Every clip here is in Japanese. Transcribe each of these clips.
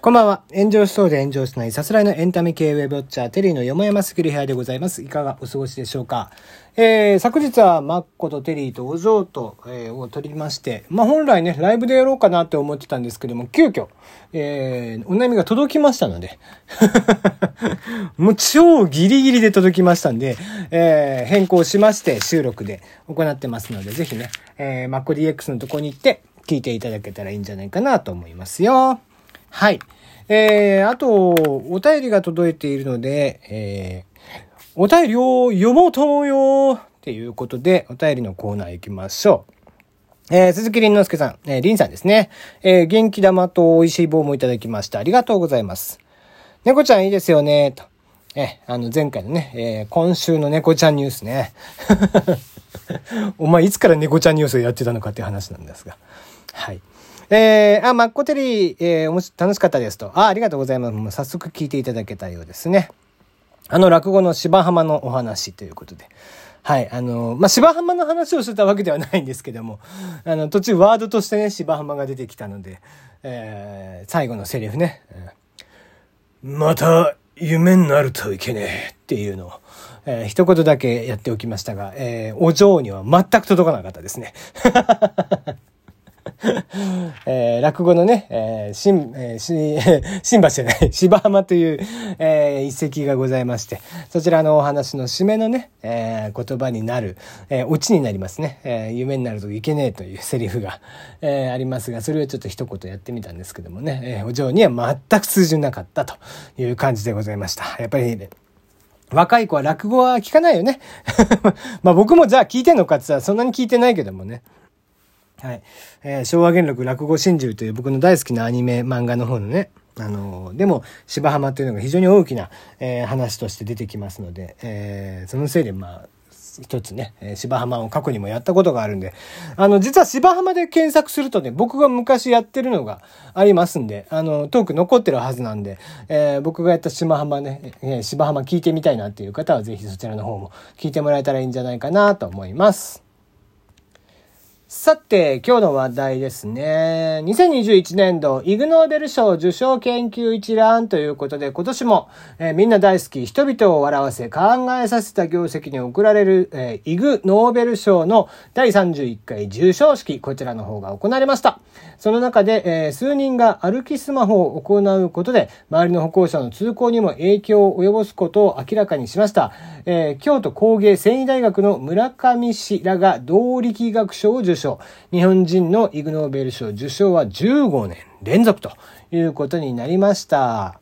こんばんは。炎上しそうで炎上しないさすらいのエンタメ系ウェブウォッチャー、テリーのよもやますぎる部屋でございます。いかがお過ごしでしょうか？えー、昨日はマッコとテリーとお嬢と、えー、を撮りまして、まあ、本来ね、ライブでやろうかなって思ってたんですけども、急遽、えー、お悩みが届きましたので、もう超ギリギリで届きましたんで、えー、変更しまして収録で行ってますので、ぜひね、えー、マッコ DX のとこに行って聞いていただけたらいいんじゃないかなと思いますよ。はい。えー、あと、お便りが届いているので、えー、お便りを読もうと思うよっていうことで、お便りのコーナー行きましょう。えー、鈴木林之介さん、えー、林さんですね。えー、元気玉と美味しい棒もいただきました。ありがとうございます。猫ちゃんいいですよね、と。え、あの、前回のね、えー、今週の猫ちゃんニュースね。お前いつから猫ちゃんニュースをやってたのかっていう話なんですが。はい。えー、あ、マッコテリー、えー、楽しかったですと。あ、ありがとうございます。もう早速聞いていただけたようですね。あの、落語の芝浜のお話ということで。はい。あの、まあ、芝浜の話をしてたわけではないんですけども、あの、途中ワードとしてね、芝浜が出てきたので、えー、最後のセリフね。また、夢になるといけねえっていうのを、えー、一言だけやっておきましたが、えー、お嬢には全く届かなかったですね。えー、落語のね、えー、新、えー、新橋じゃない、芝浜という、えー、一席がございまして、そちらのお話の締めのね、えー、言葉になる、えー、オチになりますね。えー、夢になるといけねえというセリフが、えー、ありますが、それをちょっと一言やってみたんですけどもね、えー、お嬢には全く通じなかったという感じでございました。やっぱり、ね、若い子は落語は聞かないよね。まあ僕もじゃあ聞いてんのかって言ったらそんなに聞いてないけどもね。はい。えー、昭和元禄落語真珠という僕の大好きなアニメ漫画の方のね、あのー、でも、芝浜というのが非常に大きな、えー、話として出てきますので、えー、そのせいで、まあ、一つね、え芝浜を過去にもやったことがあるんで、あの、実は芝浜で検索するとね、僕が昔やってるのがありますんで、あの、トーク残ってるはずなんで、えー、僕がやった芝浜ね、えー、芝浜聞いてみたいなっていう方は、ぜひそちらの方も聞いてもらえたらいいんじゃないかなと思います。さて、今日の話題ですね。2021年度、イグノーベル賞受賞研究一覧ということで、今年も、えー、みんな大好き、人々を笑わせ、考えさせた業績に贈られる、えー、イグノーベル賞の第31回受賞式、こちらの方が行われました。その中で、えー、数人が歩きスマホを行うことで、周りの歩行者の通行にも影響を及ぼすことを明らかにしました。え京都工芸繊維大学の村上氏らが動力学賞を受賞賞。日本人のイグノーベル賞受賞は15年連続ということになりました。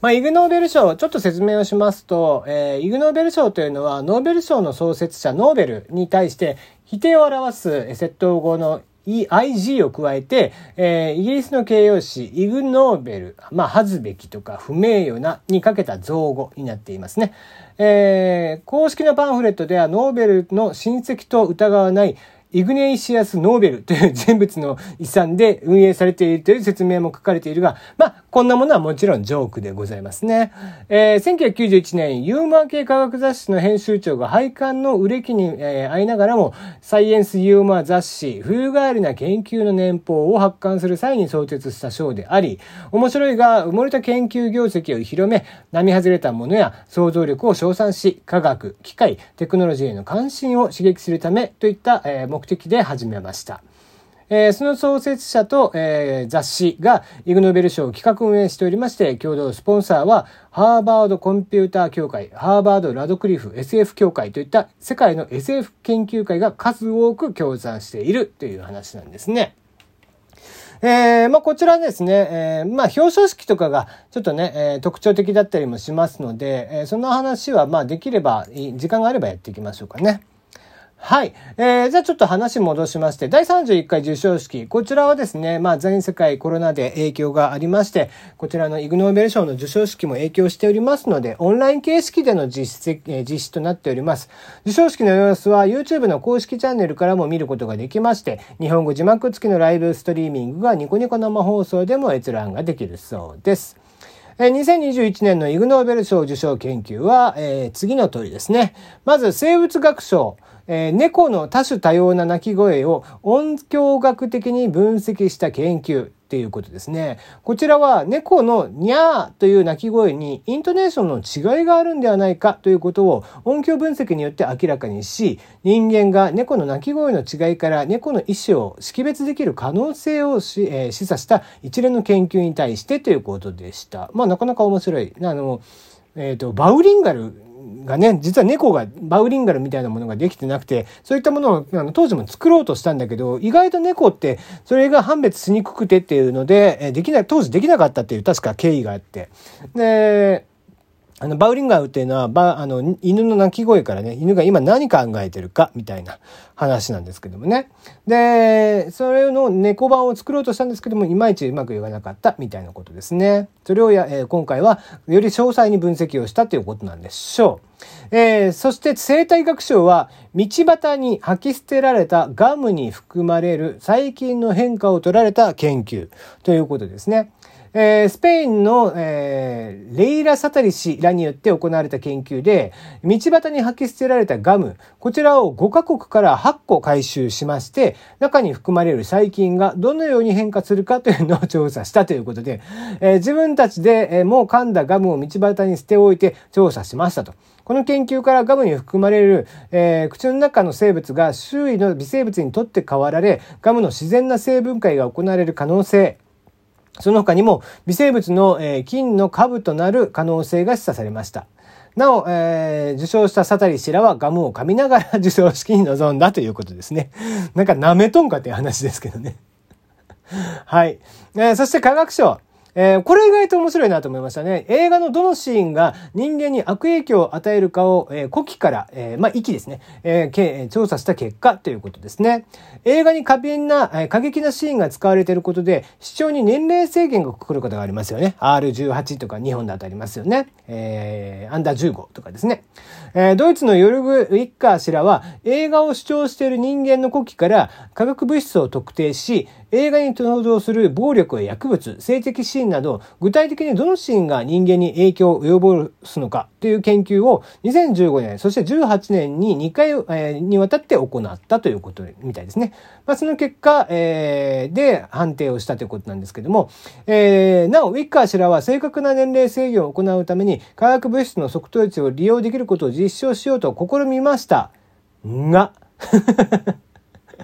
まあ、イグノーベル賞、ちょっと説明をしますと、えー、イグノーベル賞というのは、ノーベル賞の創設者、ノーベルに対して、否定を表す窃盗語の EIG を加えて、えー、イギリスの形容詞、イグノーベル、まあ、恥ずべきとか不名誉なにかけた造語になっていますね。えー、公式のパンフレットではノーベルの親戚と疑わないイグネイシアス・ノーベルという人物の遺産で運営されているという説明も書かれているが、まあ、こんなものはもちろんジョークでございますね。えー、1991年、ユーモア系科学雑誌の編集長が廃刊の憂き目に、えー、会いながらも、サイエンスユーモア雑誌、冬帰りな研究の年報を発刊する際に創設した賞であり、面白いが埋もれた研究業績を広め、並外れたものや想像力を称賛し、科学、機械、テクノロジーへの関心を刺激するためといった、えー、目的で始めました。えー、その創設者と、えー、雑誌がイグノベル賞を企画運営しておりまして、共同スポンサーはハーバードコンピューター協会、ハーバードラドクリフ SF 協会といった世界の SF 研究会が数多く協賛しているという話なんですね。えー、まあ、こちらですね、えー、まあ、表彰式とかがちょっとね、えー、特徴的だったりもしますので、え、その話は、まあ、できれば、時間があればやっていきましょうかね。はい。えー、じゃあちょっと話戻しまして、第31回授賞式。こちらはですね、まあ全世界コロナで影響がありまして、こちらのイグノーベル賞の授賞式も影響しておりますので、オンライン形式での実績、え、実施となっております。授賞式の様子は YouTube の公式チャンネルからも見ることができまして、日本語字幕付きのライブストリーミングがニコニコ生放送でも閲覧ができるそうです。2021年のイグノーベル賞受賞研究は、えー、次の通りですね。まず、生物学賞。えー、猫の多種多様な鳴き声を音響学的に分析した研究。っていうことですね。こちらは猫のニャーという鳴き声にイントネーションの違いがあるんではないかということを音響分析によって明らかにし、人間が猫の鳴き声の違いから猫の意思を識別できる可能性を、えー、示唆した一連の研究に対してということでした。まあなかなか面白い。あの、えっ、ー、と、バウリンガルがね、実は猫がバウリンガルみたいなものができてなくて、そういったものをあの当時も作ろうとしたんだけど、意外と猫ってそれが判別しにくくてっていうので、できない、当時できなかったっていう確か経緯があって。で、あの、バウリンガーっていうのは、ば、あの、犬の鳴き声からね、犬が今何考えてるか、みたいな話なんですけどもね。で、それの猫版を作ろうとしたんですけども、いまいちうまくいかなかった、みたいなことですね。それをや、えー、今回は、より詳細に分析をしたということなんでしょう。えー、そして生態学賞は、道端に吐き捨てられたガムに含まれる細菌の変化を取られた研究ということですね。えー、スペインの、えー、レイラ・サタリ氏らによって行われた研究で、道端に吐き捨てられたガム、こちらを5カ国から8個回収しまして、中に含まれる細菌がどのように変化するかというのを調査したということで、えー、自分たちで、えもう噛んだガムを道端に捨ておいて調査しましたと。この研究からガムに含まれる、えー、口の中の生物が周囲の微生物にとって変わられ、ガムの自然な成分解が行われる可能性、その他にも微生物の、えー、菌の株となる可能性が示唆されました。なお、えー、受賞したサタリ氏らはガムを噛みながら受賞式に臨んだということですね。なんか舐めとんかっていう話ですけどね。はい。えー、そして科学賞。えー、これ意外と面白いなと思いましたね。映画のどのシーンが人間に悪影響を与えるかを、えー、呼気から、えー、まあ、息ですね、えー、調査した結果ということですね。映画に過敏な、えー、過激なシーンが使われていることで、視聴に年齢制限が来ることがありますよね。R18 とか日本だとありますよね。えー、アンダー15とかですね。えー、ドイツのヨルグ・ウィッカー氏らは、映画を視聴している人間の呼気から化学物質を特定し、映画に登場する暴力や薬物、性的シーンなど、具体的にどのシーンが人間に影響を及ぼすのかという研究を2015年、そして18年に2回、えー、にわたって行ったということみたいですね。まあ、その結果、えー、で判定をしたということなんですけども、えー、なお、ウィッカー氏らは正確な年齢制御を行うために化学物質の測定値を利用できることを実証しようと試みました。が、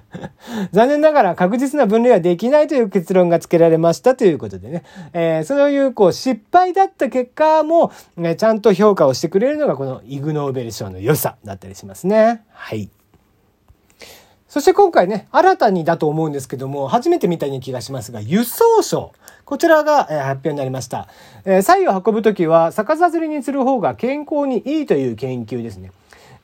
残念ながら確実な分類はできないという結論がつけられましたということでね、えー、そういうこう失敗だった結果も、ね、ちゃんと評価をしてくれるのがこのイグ・ノーベル賞の良さだったりしますね。はい。そして今回ね、新たにだと思うんですけども、初めて見たような気がしますが、輸送賞。こちらが、えー、発表になりました。えー、を運ぶときは逆さずりにする方が健康にいいという研究ですね。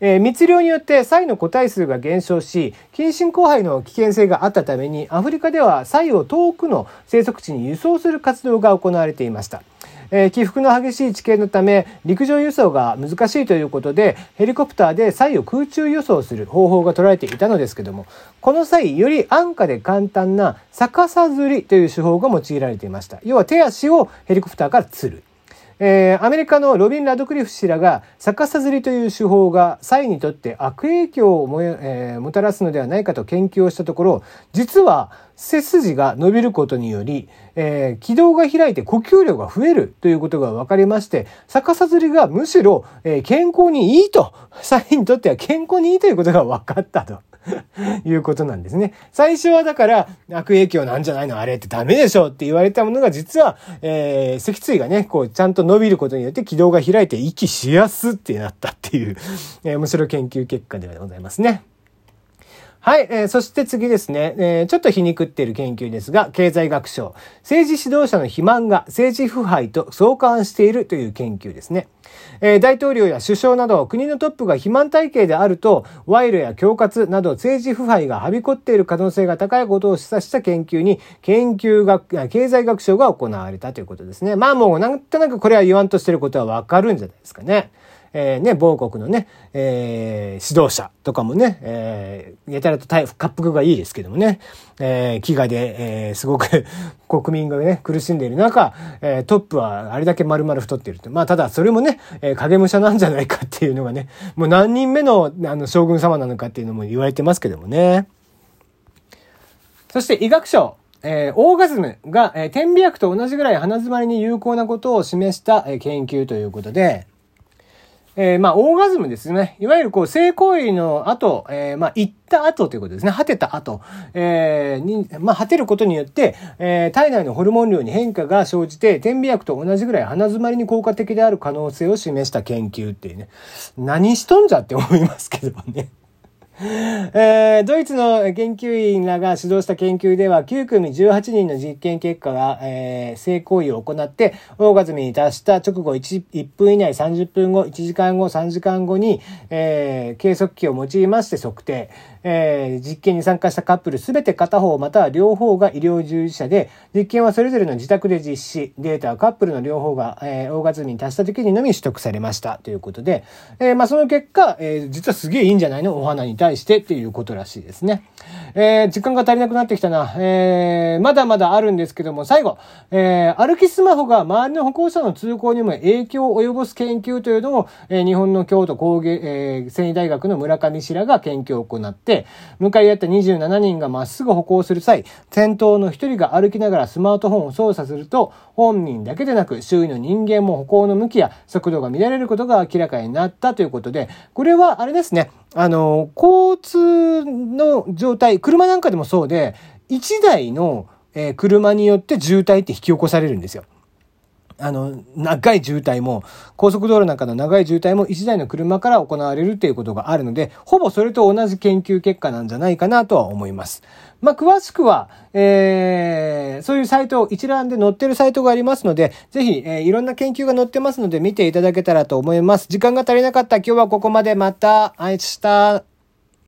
えー、密漁によってサイの個体数が減少し、近親交配の危険性があったために、アフリカではサイを遠くの生息地に輸送する活動が行われていました。えー、起伏の激しい地形のため陸上輸送が難しいということでヘリコプターでサイを空中輸送する方法が取られていたのですけどもこの際より安価で簡単な逆さ吊りという手法が用いられていました要は手足をヘリコプターから吊るえー、アメリカのロビン・ラドクリフ氏らが逆さ釣りという手法がサイにとって悪影響をも,、えー、もたらすのではないかと研究をしたところ実は背筋が伸びることにより、えー、気道が開いて呼吸量が増えるということが分かりまして逆さ釣りがむしろ、え、健康にいいとサイにとっては健康にいいということが分かったと。いうことなんですね。最初はだから悪影響なんじゃないの？あれってダメでしょって言われたものが実は、えー、脊椎がね、こうちゃんと伸びることによって軌道が開いて息しやすってなったっていう、えー、面白い研究結果ではございますね。はい、えー、そして次ですね、えー、ちょっと皮肉っている研究ですが、経済学賞、政治指導者の肥満が政治腐敗と相関しているという研究ですね。えー、大統領や首相など国のトップが肥満体系であると、賄賂や恐喝など政治腐敗がはびこっている可能性が高いことを示唆した研究に、研究学、経済学賞が行われたということですね。まあもうなんとなくこれは言わんとしてることはわかるんじゃないですかね。えー、ね、某国のね、えー、指導者とかもね、えー、やたらと大滑腹がいいですけどもね、えー、飢餓で、えー、すごく 国民がね、苦しんでいる中、えー、トップはあれだけ丸々太っていると。まあ、ただそれもね、えー、影武者なんじゃないかっていうのがね、もう何人目のあの将軍様なのかっていうのも言われてますけどもね。そして医学賞。えー、オーガズムが、えー、点鼻薬と同じぐらい鼻詰まりに有効なことを示した、えー、研究ということで、えー、まあ、オーガズムですね。いわゆるこう、性行為の後、えー、まあ、行った後ということですね。果てた後、えー、に、まあ、果てることによって、えー、体内のホルモン量に変化が生じて、点鼻薬と同じぐらい鼻詰まりに効果的である可能性を示した研究っていうね。何しとんじゃって思いますけどね。えー、ドイツの研究員らが主導した研究では、9組18人の実験結果が、えー、性行為を行って、オーガズミに達した直後 1, 1分以内30分後、1時間後、3時間後に、えー、計測器を用いまして測定。えー、実験に参加したカップルすべて片方または両方が医療従事者で、実験はそれぞれの自宅で実施。データはカップルの両方が、えー、オーガズミに達した時にのみ取得されましたということで、えー、まあその結果、えー、実はすげえいいんじゃないの？お花に対してっていうことらしいですね。えー、時間が足りなくなってきたな。えー、まだまだあるんですけども、最後、えー、歩きスマホが周りの歩行者の通行にも影響を及ぼす研究というのを、えー、日本の京都工芸、えー、繊維大学の村上氏らが研究を行っ、て、向かい合った27人がまっすぐ歩行する際、先頭の1人が歩きながらスマートフォンを操作すると、本人だけでなく周囲の人間も歩行の向きや速度が乱れることが明らかになったということで、これはあれですね、あの、交通の状態、車なんかでもそうで、1台の、車によって渋滞って引き起こされるんですよ。あの、長い渋滞も、高速道路なんかの長い渋滞も1台の車から行われるっていうことがあるので、ほぼそれと同じ研究結果なんじゃないかなとは思います。まあ、詳しくは、えー、そういうサイト、一覧で載ってるサイトがありますので、ぜひ、えー、いろんな研究が載ってますので見ていただけたらと思います。時間が足りなかった今日はここまで。また、明日。